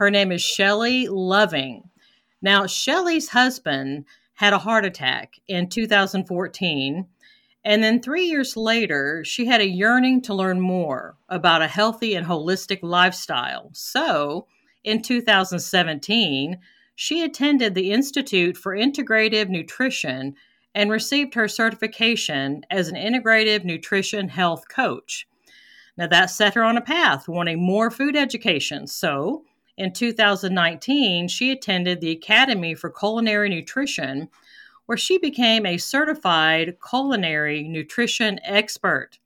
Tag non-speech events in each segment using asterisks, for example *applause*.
Her name is Shelley Loving. Now, Shelley's husband had a heart attack in 2014. And then three years later, she had a yearning to learn more about a healthy and holistic lifestyle. So in 2017, she attended the Institute for Integrative Nutrition and received her certification as an integrative nutrition health coach. Now, that set her on a path wanting more food education. So, in 2019, she attended the Academy for Culinary Nutrition, where she became a certified culinary nutrition expert.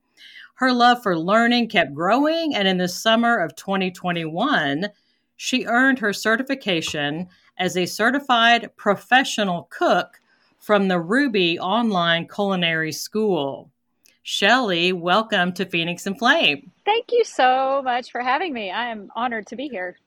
Her love for learning kept growing, and in the summer of 2021, she earned her certification as a certified professional cook from the Rouxbe Online Culinary School. Shelley, welcome to Phoenix and Flame. Thank you so much for having me. I am honored to be here.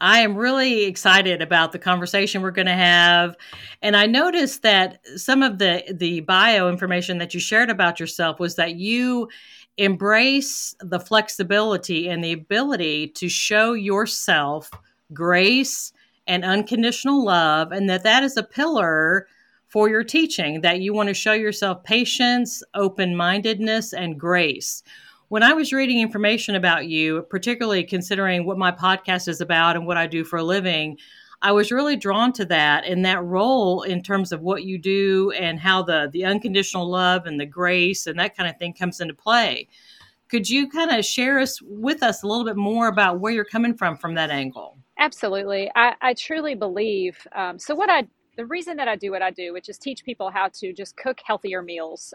I am really excited about the conversation we're going to have. And I noticed that some of the the bio information that you shared about yourself was that you embrace the flexibility and the ability to show yourself grace and unconditional love and that that is a pillar for your teaching that you want to show yourself patience, open-mindedness and grace when I was reading information about you, particularly considering what my podcast is about and what I do for a living, I was really drawn to that and that role in terms of what you do and how the the unconditional love and the grace and that kind of thing comes into play. Could you kind of share us with us a little bit more about where you're coming from from that angle? Absolutely, I, I truly believe. Um, so what I the reason that I do what I do, which is teach people how to just cook healthier meals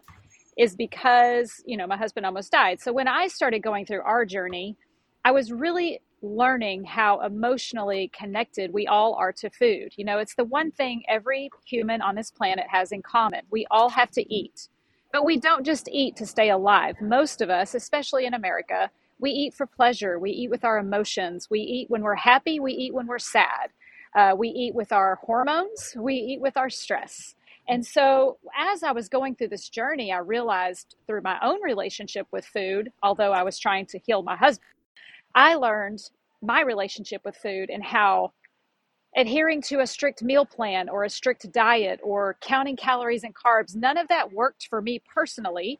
is because, you know, my husband almost died. So when I started going through our journey, I was really learning how emotionally connected we all are to food. You know, it's the one thing every human on this planet has in common. We all have to eat. But we don't just eat to stay alive. Most of us, especially in America, we eat for pleasure. We eat with our emotions. We eat when we're happy. We eat when we're sad. Uh, we eat with our hormones. We eat with our stress. And so, as I was going through this journey, I realized through my own relationship with food, although I was trying to heal my husband, I learned my relationship with food and how adhering to a strict meal plan or a strict diet or counting calories and carbs, none of that worked for me personally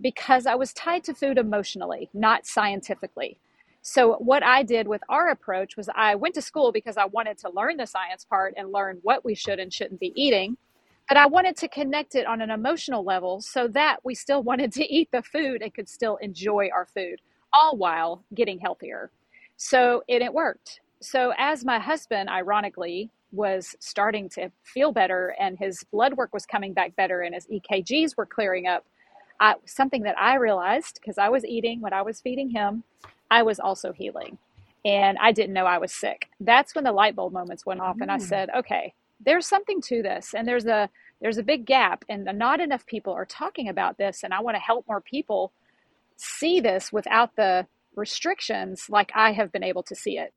because I was tied to food emotionally, not scientifically. So, what I did with our approach was I went to school because I wanted to learn the science part and learn what we should and shouldn't be eating but I wanted to connect it on an emotional level so that we still *laughs* wanted to eat the food and could still enjoy our food, all while getting healthier. So and it worked. So as my husband, ironically, was starting to feel better and his blood work was coming back better and his EKGs were clearing up, I, something that I realized because I was eating when I was feeding him, I was also healing. And I didn't know I was sick. That's when the light bulb moments went off, mm. and I mm. said, okay, there's something to this and there's a there's a big gap and not enough people are talking about this and i want to help more people see this without the restrictions like i have been able to see it.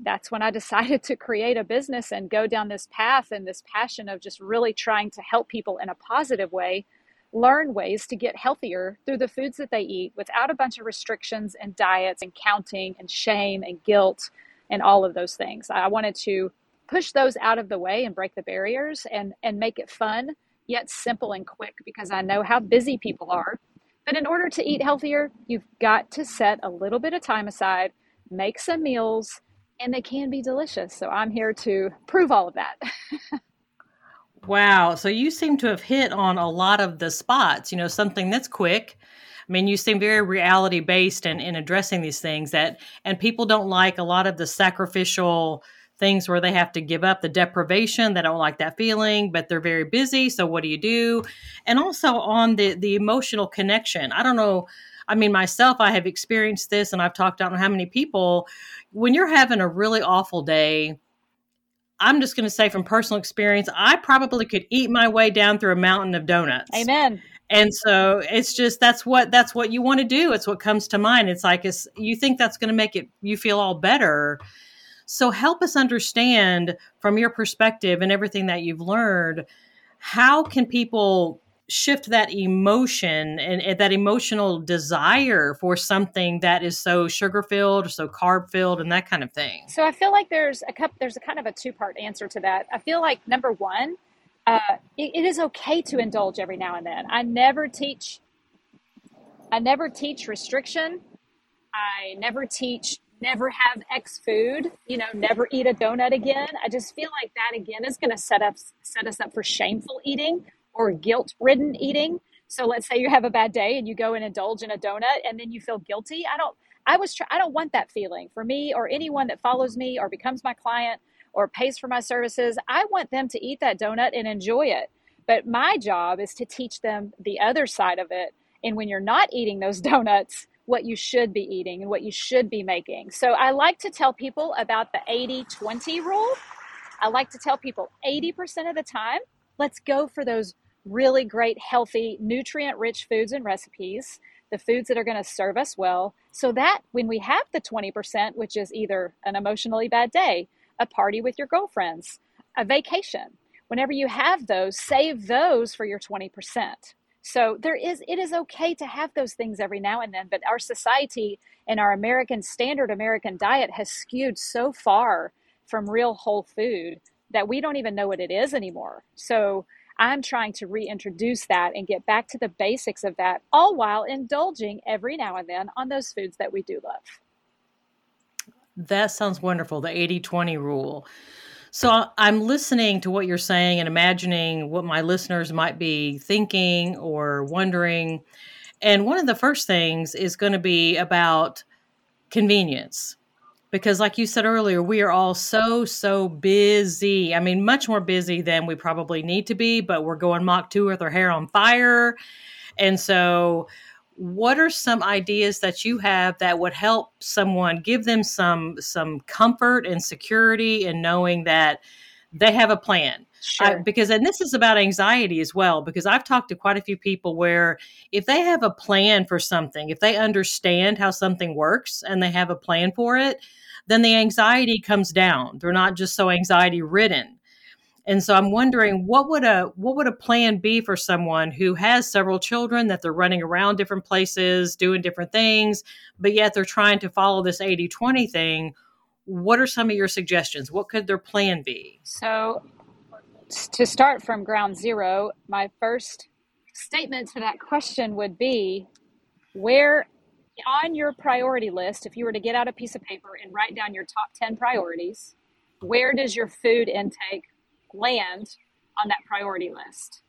That's when i *laughs* decided to create a business and go down this path and this passion of just really trying to help people in a positive way learn ways to get healthier through the foods that they eat without a bunch of restrictions and diets and counting and shame and guilt and all of those things. I wanted to push those out of the way and break the barriers and and make it fun yet simple and quick because I know how busy people are. But in order to eat healthier, you've got to set a little bit of time aside, make some meals, and they can be delicious. So I'm here to prove all of that. *laughs* wow. So you seem to have hit on a lot of the spots, you know, something that's quick. I mean, you seem very reality based in, in addressing these things that, and people don't like a lot of the sacrificial things where they have to give up the deprivation they don't like that feeling but they're very busy so what do you do and also on the the emotional connection i don't know I mean, myself, I have experienced this and I've talked out to how many people. When you're having a really awful day, I'm just going to say from personal experience, I probably could eat my way down through a mountain of donuts. Amen. And so it's just that's what that's what you want to do. It's what comes to mind. It's like it's, you think that's going to make it you feel all better. So help us understand from your perspective and everything that you've learned, how can people shift that emotion and, and, that emotional desire for something that is so sugar filled or so carb filled and that kind of thing? So i feel like there's a couple there's a kind of a two part answer to that. I feel like number one uh, it, it is okay to indulge every now and then. I never teach i never teach restriction. I never teach never have x food you know never eat a donut again i just feel like that again is going to set up set us up for shameful eating or guilt ridden eating. So let's say you have a bad day and you go and indulge in a donut and then you feel guilty. I don't I was try, I don't want that feeling for me or anyone that follows me or becomes my client or pays for my services. I want them to eat that donut and enjoy it. But my job is to teach them the other side of it. And when you're not eating those *laughs* donuts, what you should be eating and what you should be making. So I like to tell people about the 80 20 rule. I like to tell people 80% of the time, let's go for those really great, healthy, nutrient rich foods and recipes, the foods that are going to serve us well, so that when we have the 20%, which is either an emotionally bad day, a party with your girlfriends, a vacation, whenever you have those, save those for your 20%. So there is it is okay to have those things every now and then, but our society and our American standard American diet has skewed so far from real whole food that we don't even know what it is anymore. So I'm trying to reintroduce that and get back to the basics of that, all while indulging every now and then on those foods that we do love. That sounds wonderful, the 80 20 rule. So I'm listening to what you're saying and imagining what my listeners might be thinking or wondering. And one of the first things is going to be about convenience. Because like you said earlier we are all so so busy. I mean much more busy than we probably need to be but we're going Mach 2 with our hair on fire. And so what are some ideas that you have that would help someone give them some some comfort and security in knowing that they have a plan sure. because and this is about anxiety as well because i've talked to quite a few people where if they have a plan for something if they understand how something works and they have a plan for it then the anxiety comes down. They're not just so anxiety ridden. And so I'm wondering what would a what would a plan be for someone who has several children that they're running around different places, doing different things, but yet they're trying to follow this 80/20 thing. What are some of your suggestions? What could their plan be? So to start from ground zero, my first statement to that question would be where on your priority list, if you were to get out a piece of paper and write down your top 10 priorities, where does your food intake land on that priority list?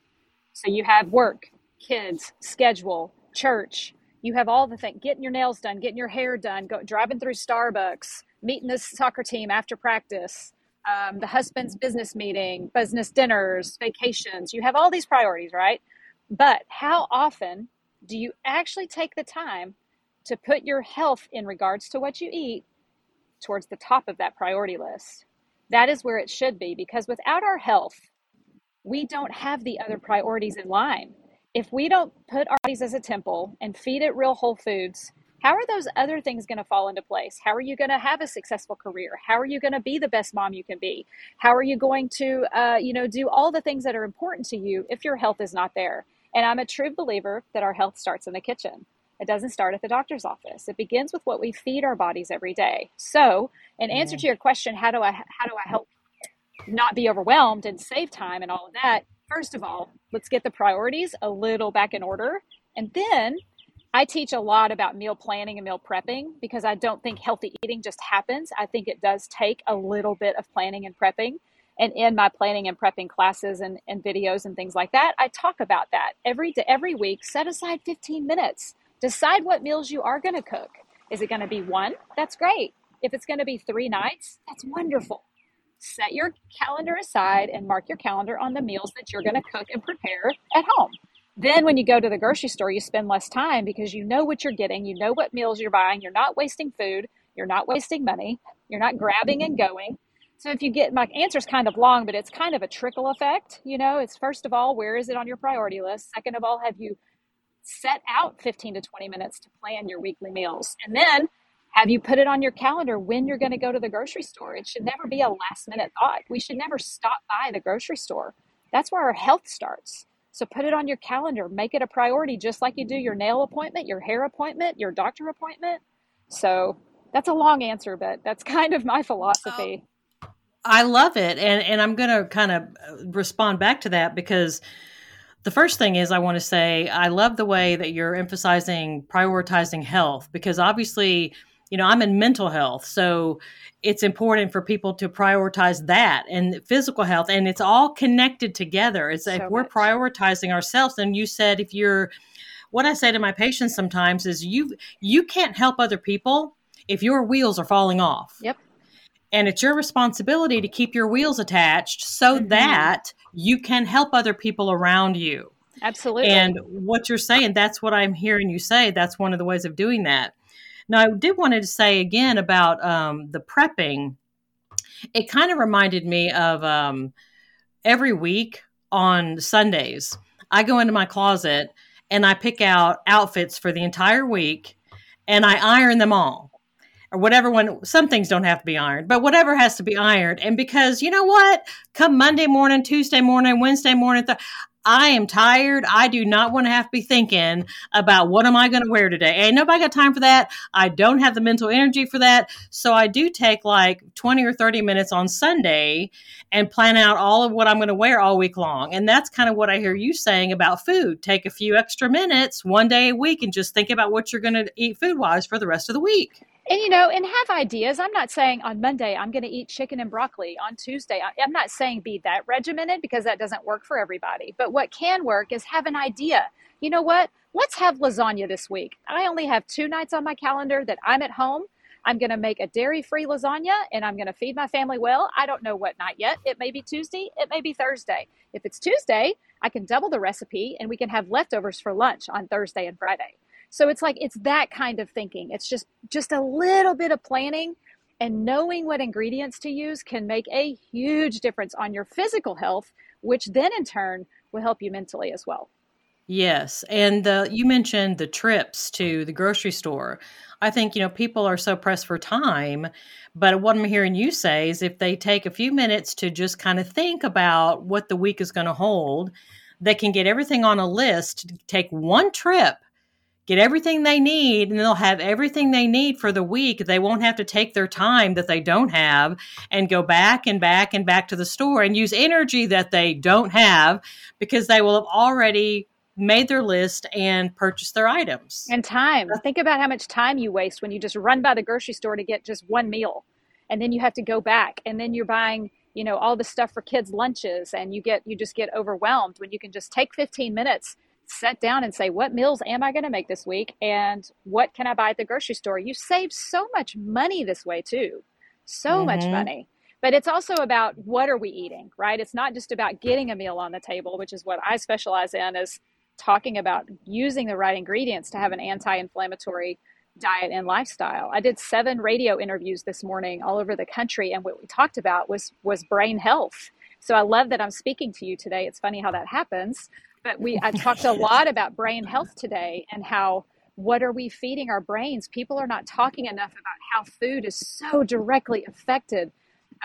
So you have work, kids, schedule, church, you have all the things getting your nails done, getting your hair done, go, driving through Starbucks, meeting the soccer team after practice, um, the husband's business meeting, business dinners, vacations. You have all these priorities, right? But how often do you actually take the time to put your health in regards to what you eat towards the top of that priority list. That is where it should be because without our health, we don't have the other priorities in line. If we don't put our bodies as a temple and feed it real whole foods, how are those other things going to fall into place? How are you going to have a successful career? How are you going to be the best mom you can be? How are you going to, uh, you know, do all the things that are important to you if your health is not there? And I'm a true believer that our health starts in the kitchen. It doesn't start at the doctor's office. It begins with what we feed our bodies every day. So, in answer to your question, how do I how do I help not be overwhelmed and save time and all of that? First of all, let's get the priorities a little back in order. And then I teach a lot about meal planning and meal prepping because I don't think healthy eating just happens. I think it does take a little bit of planning and prepping. And in my planning and prepping classes and, and videos and things like that, I talk about that every day, every week. Set aside 15 minutes Decide what meals you are going to cook. Is it going to be one? That's great. If it's going to be three nights, that's wonderful. Set your calendar aside and mark your calendar on the meals that you're going to cook and prepare at home. Then when you go to the grocery store, you spend less time because you know what you're getting, you know what meals you're buying, you're not wasting food, you're not wasting money, you're not grabbing and going. So if you get my answer is kind of long, but it's kind of a trickle effect. You know, it's first of all, where is it on your priority list? Second of all, have you set out 15 to 20 minutes to plan your weekly meals? And then have you put it on your calendar when you're going to go to the grocery store? It should never be a last minute thought. We should never stop by the grocery store. That's where our health starts. So put it on your calendar, make it a priority, just like you do your nail appointment, your hair appointment, your doctor appointment. So that's a long answer, but that's *laughs* kind of my philosophy. I love it. And, and I'm going to kind of uh, respond back to that because the first thing is I want to say I love the way that you're emphasizing prioritizing health because obviously, you know, I'm in mental health. So it's important for people to prioritize that and physical health. And it's all connected together. It's so if we're prioritizing ourselves, and you said if you're, what I say to my patients sometimes is you you can't help other people if your wheels are falling off. Yep and it's your responsibility to keep your wheels attached so mm-hmm. that you can help other people around you. Absolutely. And what you're saying, that's what I'm hearing you say. That's one of the ways of doing that. Now, I did wanted to say again about um, the prepping. It kind of reminded me of um, every week on Sundays, I go into my closet and I pick out outfits for the entire week and I iron them all or whatever one some things don't have to be ironed but whatever has to be ironed. And because you know what? Come monday morning tuesday morning wednesday morning th- i am tired. I do not want to have to be thinking about what am i going to wear today? Ain't nobody got time for that. I don't have the mental energy for that. So i do take like 20 or 30 minutes on sunday and plan out all of what i'm going to wear all week long. And that's kind of what i hear you saying about food. Take a few extra minutes one day a week and just think about what you're going to eat food wise for the rest of the week and you know and have ideas. I'm not saying on monday i'm going to eat chicken and broccoli. On tuesday i'm not saying be that regimented because that doesn't work for everybody. But what can work is have an idea. You know what? Let's have lasagna this week. I only have two nights on my calendar that i'm at home. I'm going to make a dairy free lasagna and i'm going to feed my family well. I don't know what night yet. It may be tuesday. It may be thursday. If it's tuesday i can double the recipe and we can have leftovers for lunch on thursday and friday so it's like it's that kind of thinking. It's just just a little bit of planning and knowing what ingredients to use can make a huge difference on your physical health, which then in turn will help you mentally as well. Yes, and uh, you mentioned the trips to the grocery store. I think you know people are so pressed for time, but what I'm hearing you say is if they take a few minutes to just kind of think about what the week is going to hold, they can get everything on a list, take one trip get everything they need and they'll have everything they need for the week. They won't have to take their time that they don't have and go back and back and back to the store and use energy that they don't have because they will have already made their list and purchased their items. And time. Think about how much time you waste when you just run by the grocery store to get just one meal. And then you have to go back and then you're buying you know all the stuff for kids lunches and you get you just get overwhelmed when you can just take 15 minutes sit down and say, what meals am I going to make this week? And what can I buy at the grocery store? You save so much money this way, too. So mm-hmm. much money. But it's also about what are we eating, right? It's not just about getting a meal on the table, which is what I specialize in, is talking about using the right ingredients to have an anti inflammatory diet and lifestyle. I did seven radio interviews this morning all over the country, and what we talked about was was brain health. So I love that I'm speaking to you today. It's funny how that happens but we I talked a lot about brain health today and how what are we feeding our brains? People are not talking enough about how food is so directly affected,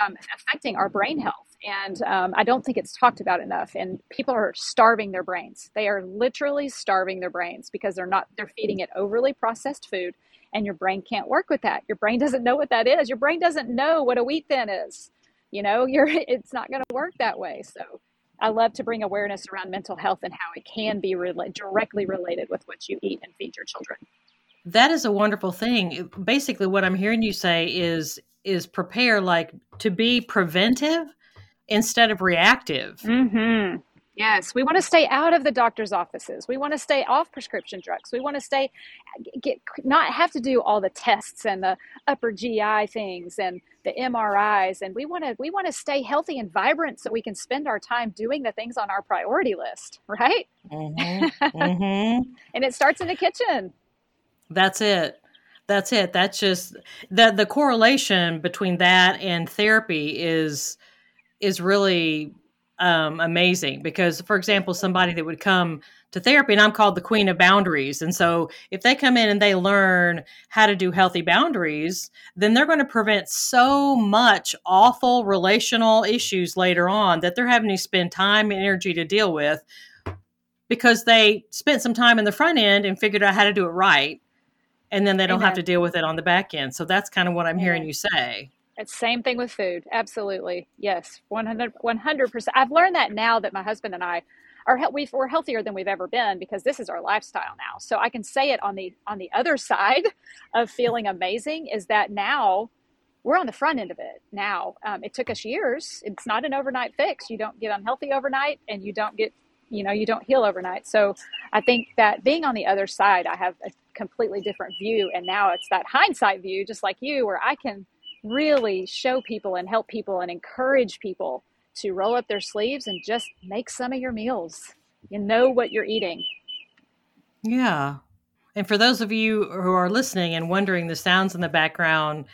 um, affecting our brain health. And um, I don't think it's talked about enough. And people are starving their brains. They are literally starving their brains because they're not, they're feeding it overly processed food. And your brain can't work with that. Your brain doesn't know what that is. Your brain doesn't know what a wheat thin is. You know, *laughs* you're, it's not going to work that way. So I love to bring awareness around mental health and how it can be re- directly related with what you eat and feed your children. That is a wonderful thing. Basically, what I'm hearing you say is is prepare like to be preventive instead of reactive. Mm-hmm. Yes, we want to stay out of the doctor's offices. We want to stay off prescription drugs. We want to stay get not have to do all the tests and the upper GI things and the MRIs and we want to we want to stay healthy and vibrant so we can spend our time doing the things on our priority list, right? Mm-hmm. *laughs* Mm-hmm. and it starts in the kitchen. That's it. That's it. That's just the the correlation between that and therapy is is really um, amazing because, for example, somebody that would come to therapy, and I'm called the queen of boundaries. And so, if they come in and they learn how to do healthy boundaries, then they're going to prevent so much awful relational issues later on that they're having to spend time and energy to deal with because they spent some time in the front end and figured out how to do it right and then they don't Amen. have to deal with it on the back end. So that's kind of what I'm Amen. hearing you say. It's same thing with food. Absolutely. Yes. 100, 100%. I've learned that now that my husband and I are we are healthier than we've ever been because this is our lifestyle now. So I can say it on the on the other *laughs* side of feeling amazing is that now we're on the front end of it now. Um, it took us years. It's not an overnight fix. You don't get unhealthy overnight, and you don't get you know you don't heal overnight so i think that being on the other side i have a completely different view and now it's that hindsight view just like you where i can really show people and help people and encourage people to roll up their sleeves and just make some of your meals. You know what you're eating. Yeah. And for those of you who are listening and wondering the sounds in the background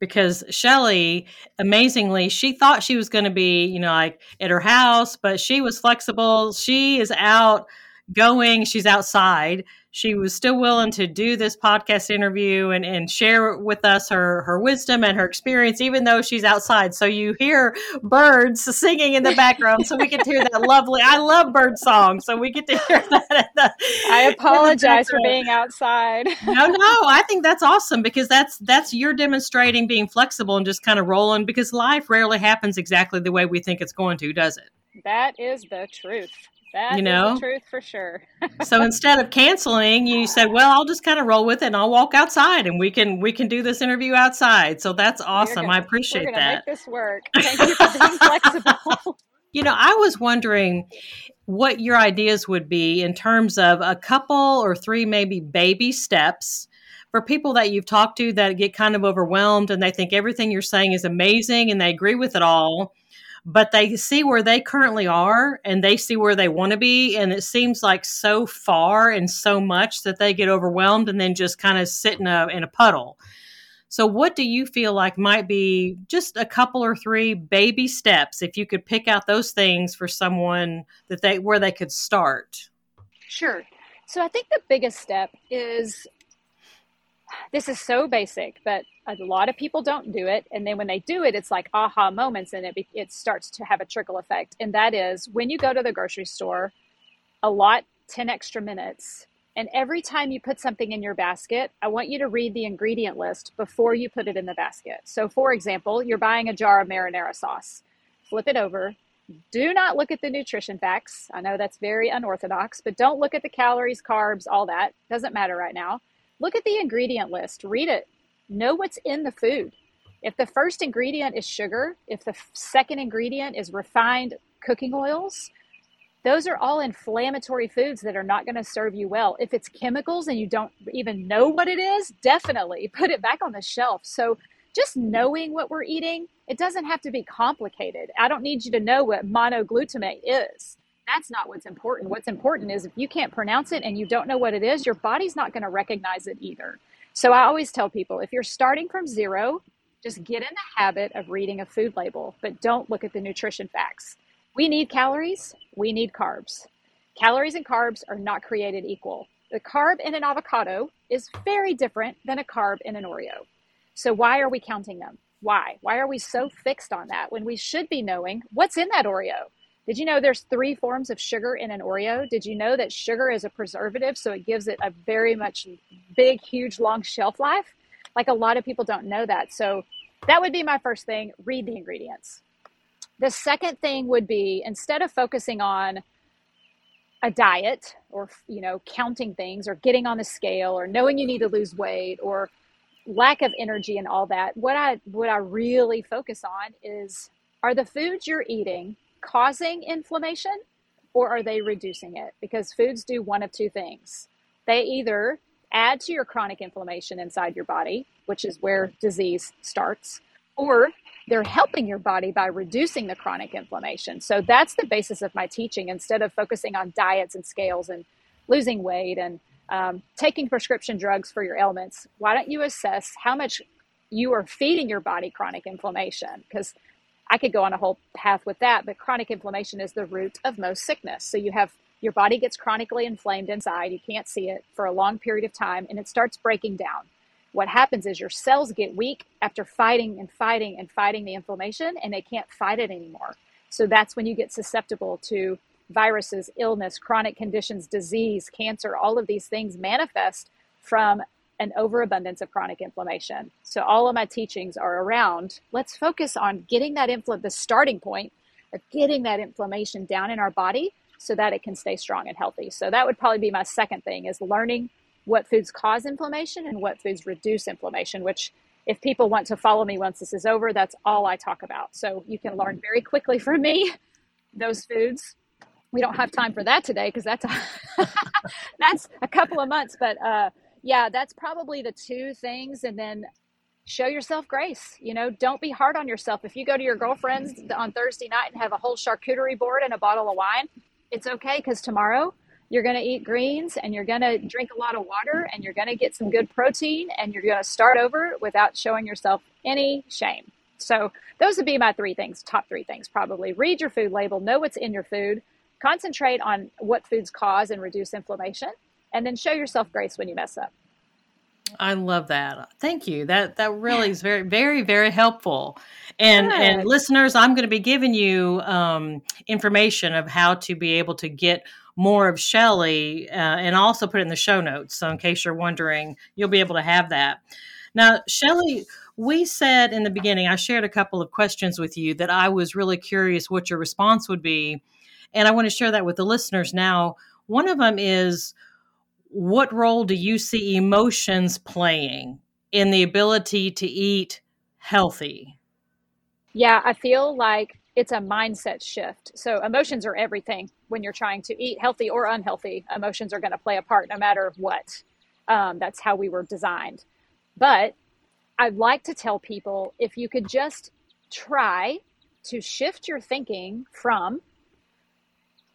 because Shelley, amazingly, she thought she was going to be, you know, like at her house, but she was flexible. She is out going, she's outside she was still willing to do this podcast interview and, and share with us her, her wisdom and her experience, even though she's outside. So you hear birds singing in the background, so we get to hear that *laughs* lovely. I love bird songs, so we get to hear *laughs* that. The, I apologize for being outside. *laughs* no, no, I think that's awesome because that's that's you're demonstrating being flexible and just kind of rolling because life rarely happens exactly the way we think it's going to, does it? That is the truth. That you know, truth for sure. *laughs* so instead of canceling, you said, "Well, I'll just kind of roll with it, and I'll walk outside, and we can we can do this interview outside." So that's awesome. Gonna, I appreciate that. Make this work. *laughs* Thank you for being flexible. *laughs* You know, I was wondering what your ideas would be in terms of a couple or three, maybe baby steps for people that you've talked to that get kind of overwhelmed and they think everything you're saying is amazing and they agree with it all but they see where they currently are and they see where they want to be. And it seems like so far and so much that they get overwhelmed and then just kind of sit in a, in a puddle. So, what do you feel like might be just a couple or three baby steps if you could pick out those things for someone that they where they could start? Sure. So, I think the biggest step is this is so basic, but a lot of people don't do it. And then when they do it, it's like aha moments and it, it starts to have a trickle effect. And that is when you go to the grocery store, a lot, 10 extra minutes. And every time you put something in your basket, I want you to read the ingredient list before you put it in the basket. So, for example, you're buying a jar of marinara sauce. Flip it over. Do not look at the nutrition facts. I know that's very unorthodox, but don't look at the calories, carbs, all that. Doesn't matter right now. Look at the ingredient list, read it, know what's in the food. If the first ingredient is sugar, if the second ingredient is refined cooking oils, those are all inflammatory foods that are not going to serve you well. If it's chemicals and you don't even know what it is, definitely *laughs* put it back on the shelf. So, just knowing what we're eating, it doesn't have to be complicated. I don't need you to know what monoglutamate is that's not what's important. What's important is if you can't pronounce it and you don't know what it is, your body's not going to recognize it either. So I always tell people if you're starting from zero, just get in the habit of reading a food label, but don't look at the nutrition facts. We need calories, we need carbs. Calories and carbs are not created equal. The carb in an avocado is very different than a carb in an Oreo. So why are we counting them? Why? Why are we so fixed on that when we should be knowing what's in that Oreo? Did you know there's three forms of sugar in an Oreo? Did you know that sugar is a preservative, so it gives it a very much big, huge, long shelf life? Like a lot of people don't know that. So that would be my first thing read the ingredients. The second thing would be instead of focusing on a diet or you know counting things or getting on the scale or knowing you need to lose weight or lack of energy and all that what i what i really focus on is are the foods you're eating causing inflammation or are they reducing it? Because foods do one of two things. They either add to your chronic inflammation inside your body, which is where disease starts, or they're helping your body by reducing the chronic inflammation. So that's the basis of my teaching. Instead of focusing on diets and scales and losing weight and um, taking prescription drugs for your ailments, why don't you assess how much you are feeding your body chronic inflammation? Because I could go on a whole path with that, but chronic inflammation is the root of most sickness. So you have your body gets chronically inflamed inside, you can't see it for a long period of time, and it starts breaking down what happens is your cells get weak after fighting and fighting and fighting the inflammation and they can't fight it anymore. So that's when you get susceptible to viruses, illness, chronic conditions, disease, cancer, all of these things manifest from an overabundance of chronic inflammation. So all of my teachings are around let's focus on getting that infl- the starting point of getting that inflammation down in our body so that it can stay strong and healthy. So that would probably be my second thing is learning what foods cause inflammation and what foods reduce inflammation, which if people want to follow me once this is over, that's all I talk about. So you can learn very quickly from me *laughs* those foods. We don't have time for that today because that's a *laughs* that's a couple of months, but uh, yeah, that's probably the two things. And then show yourself grace. You know, don't be hard on yourself. If you go to your girlfriend's on Thursday night and have a whole charcuterie board and a bottle of wine, it's okay because tomorrow you're going to eat greens and you're going to drink a lot of water and you're going to get some good protein and you're going to start over without showing yourself any shame. So, those would be my three things, top three things probably. Read your food label, know what's in your food, concentrate on what foods cause and reduce inflammation, and then show yourself grace when you mess up. I love that. Thank you. That that really is *laughs* very very very helpful. And Good. and listeners, I'm going to be giving you um, information of how to be able to get more of Shelley, uh, and also put in the show notes. So, in case you're wondering, you'll be able to have that. Now, Shelley, we said in the beginning, I shared a couple of questions with you that I was really curious what your response would be. And I want to share that with the listeners now. One of them is what role do you see emotions playing in the ability to eat healthy? Yeah, I feel like it's a mindset shift. So emotions are everything when you're trying to eat healthy or unhealthy. Emotions are going to play a part no matter what. Um, that's how we were designed. But I'd like to tell people if you could just try to shift your thinking from,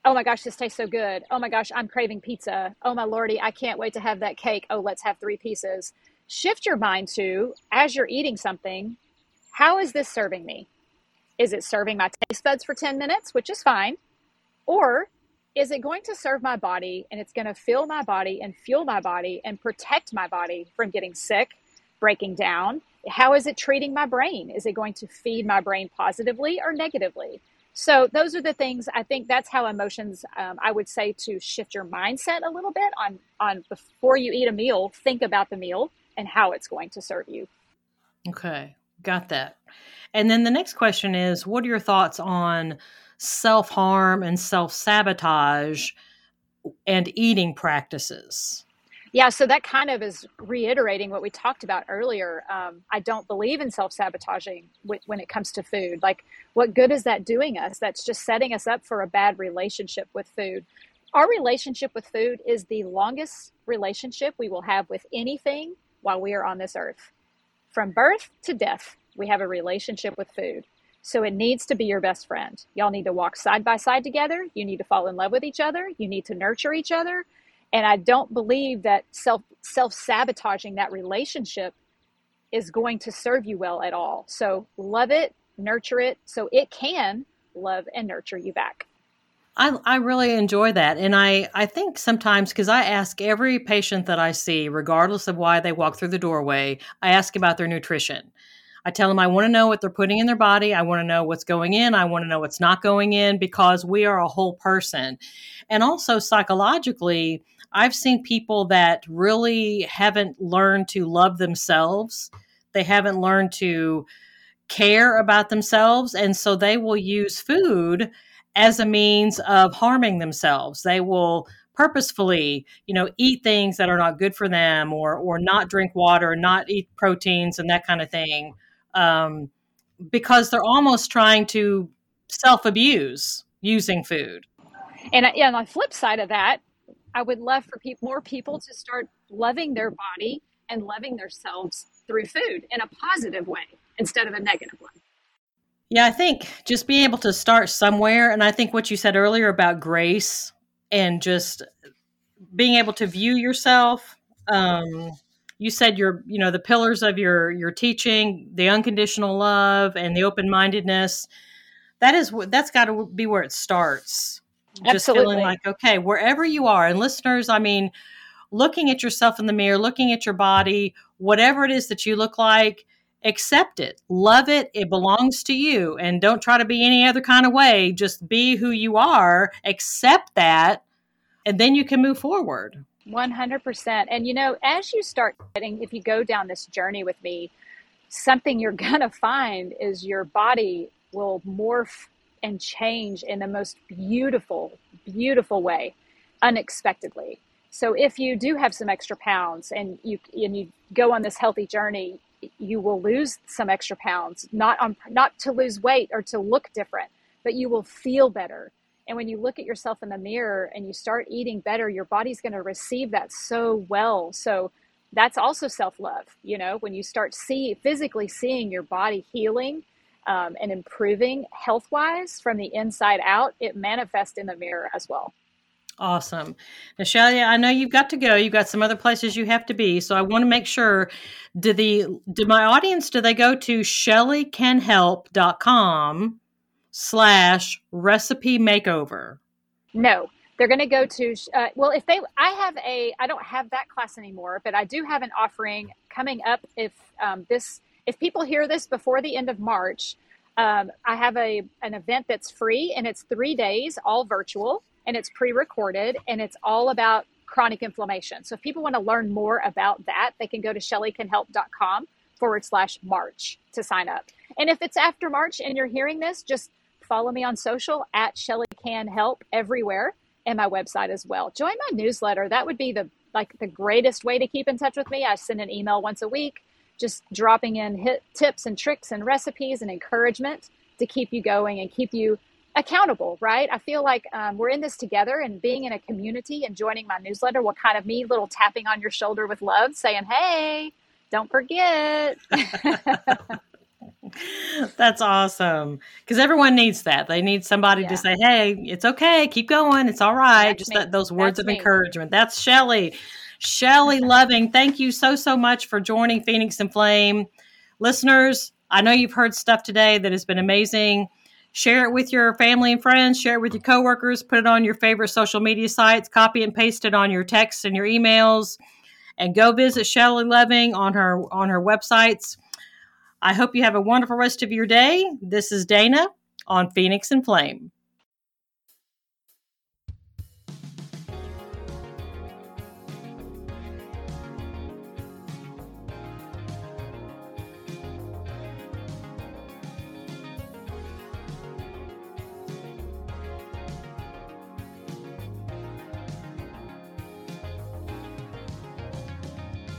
oh my gosh, this tastes so good. Oh my gosh, I'm craving pizza. Oh my lordy, I can't wait to have that cake. Oh, let's have three pieces. Shift your mind to, as you're eating something, how is this serving me? Is it serving my taste buds for 10 minutes, which is fine? Or is it going to serve my body and it's going to fill my body and fuel my body and protect my body from getting sick, breaking down? How is it treating my brain? Is it going to feed my brain positively or negatively? So those are the things I think that's how emotions um, I would say to shift your mindset a little bit on on before you eat a meal, think about the meal and how it's going to serve you. Okay. Got that. And then the next question is what are your thoughts on self harm and self sabotage and eating practices? Yeah, so that kind of is reiterating what we talked about earlier. Um, I don't believe in self sabotaging when it comes to food. Like, what good is that doing us? That's just setting us up for a bad relationship with food. Our relationship with food is the longest relationship we will have with anything while we are on this earth. From birth to death, we have a relationship with food. So it needs to be your best friend. Y'all need to walk side by side together. You need to fall in love with each other. You need to nurture each other. And I don't believe that self self sabotaging that relationship is going to serve you well at all. So love it, nurture it so it can love and nurture you back. I, I really enjoy that. And I, I think sometimes, because I ask every patient that I see, regardless of why they walk through the doorway, I ask about their nutrition. I tell them I want to know what they're putting in their body. I want to know what's going in. I want to know what's not going in because we are a whole person. And also psychologically, I've seen people that really haven't learned to love themselves. They haven't learned to care about themselves. And so they will use food as a means of harming themselves. They will purposefully, you know, eat things that are not good for them or or not drink water, not eat proteins and that kind of thing. Um, because they're almost trying to self-abuse using food. And, and on the flip side of that, I would love for pe- more people to start loving their body and loving themselves through food in a positive way instead of a negative one. Yeah, I think just being able to start somewhere. And I think what you said earlier about grace and just being able to view yourself. Um, you said your, you know, the pillars of your your teaching, the unconditional love and the open mindedness. That is that's got to be where it starts. Absolutely. Just feeling like okay, wherever you are, and listeners, I mean, looking at yourself in the mirror, looking at your body, whatever it is that you look like, accept it, love it. It belongs to you. And don't try to be any other kind of way. Just be who you are, accept that, and then you can move forward. 100%. And you know, as you start getting, if you go down this journey with me, something you're *laughs* going to find is your body will morph and change in the most beautiful, beautiful way, unexpectedly. So if you do have some extra pounds and you and you go on this healthy journey, you will lose some extra pounds, not on not to lose weight or to look different, but you will feel better. And when you look at yourself in the mirror and you start eating better, your body's going to receive that so well. So that's also self-love, you know, when you start see physically seeing your body healing um, and improving health-wise from the inside out, it manifests in the mirror as well. Awesome. Shelley, I know you've got to go. You've got some other places you have to be. So I want to make sure do the do my audience do they go to shelleycanhelp.com slash recipe makeover? No. They're going to go to uh, well if they I have a I don't have that class anymore, but I do have an offering coming up if um, this if people hear this before the end of March, um, I have a an event that's free and it's three days, all virtual and it's pre-recorded and it's all about chronic inflammation. So if people want to learn more about that, they can go to shelleycanhelp.com forward slash March to sign up. And if it's after March and you're hearing this, just follow me on social at Shelley Can Help everywhere and my website as well. Join my newsletter. That would be the like the greatest way to keep in touch with me. I send an email once a week, just dropping in hit tips and tricks and recipes and encouragement to keep you going and keep you accountable, right? I feel like um, we're in this together and being in a community and joining my newsletter will kind of me little tapping on your shoulder with love saying, hey, don't forget. *laughs* That's awesome. Because everyone needs that. They need somebody yeah. to say, hey, it's okay. Keep going. It's all right. That's Just that, those words That's of me. encouragement. That's Shelley. Shelley Loving, thank you so, so much for joining Phoenix and Flame. Listeners, I know you've heard stuff today that has been amazing share it with your family and friends, share it with your coworkers, put it on your favorite social media sites, copy and paste it on your texts and your emails, and go visit Shelley Loving on her on her websites. I hope you have a wonderful rest of your day. This is Dana on Phoenix and Flame.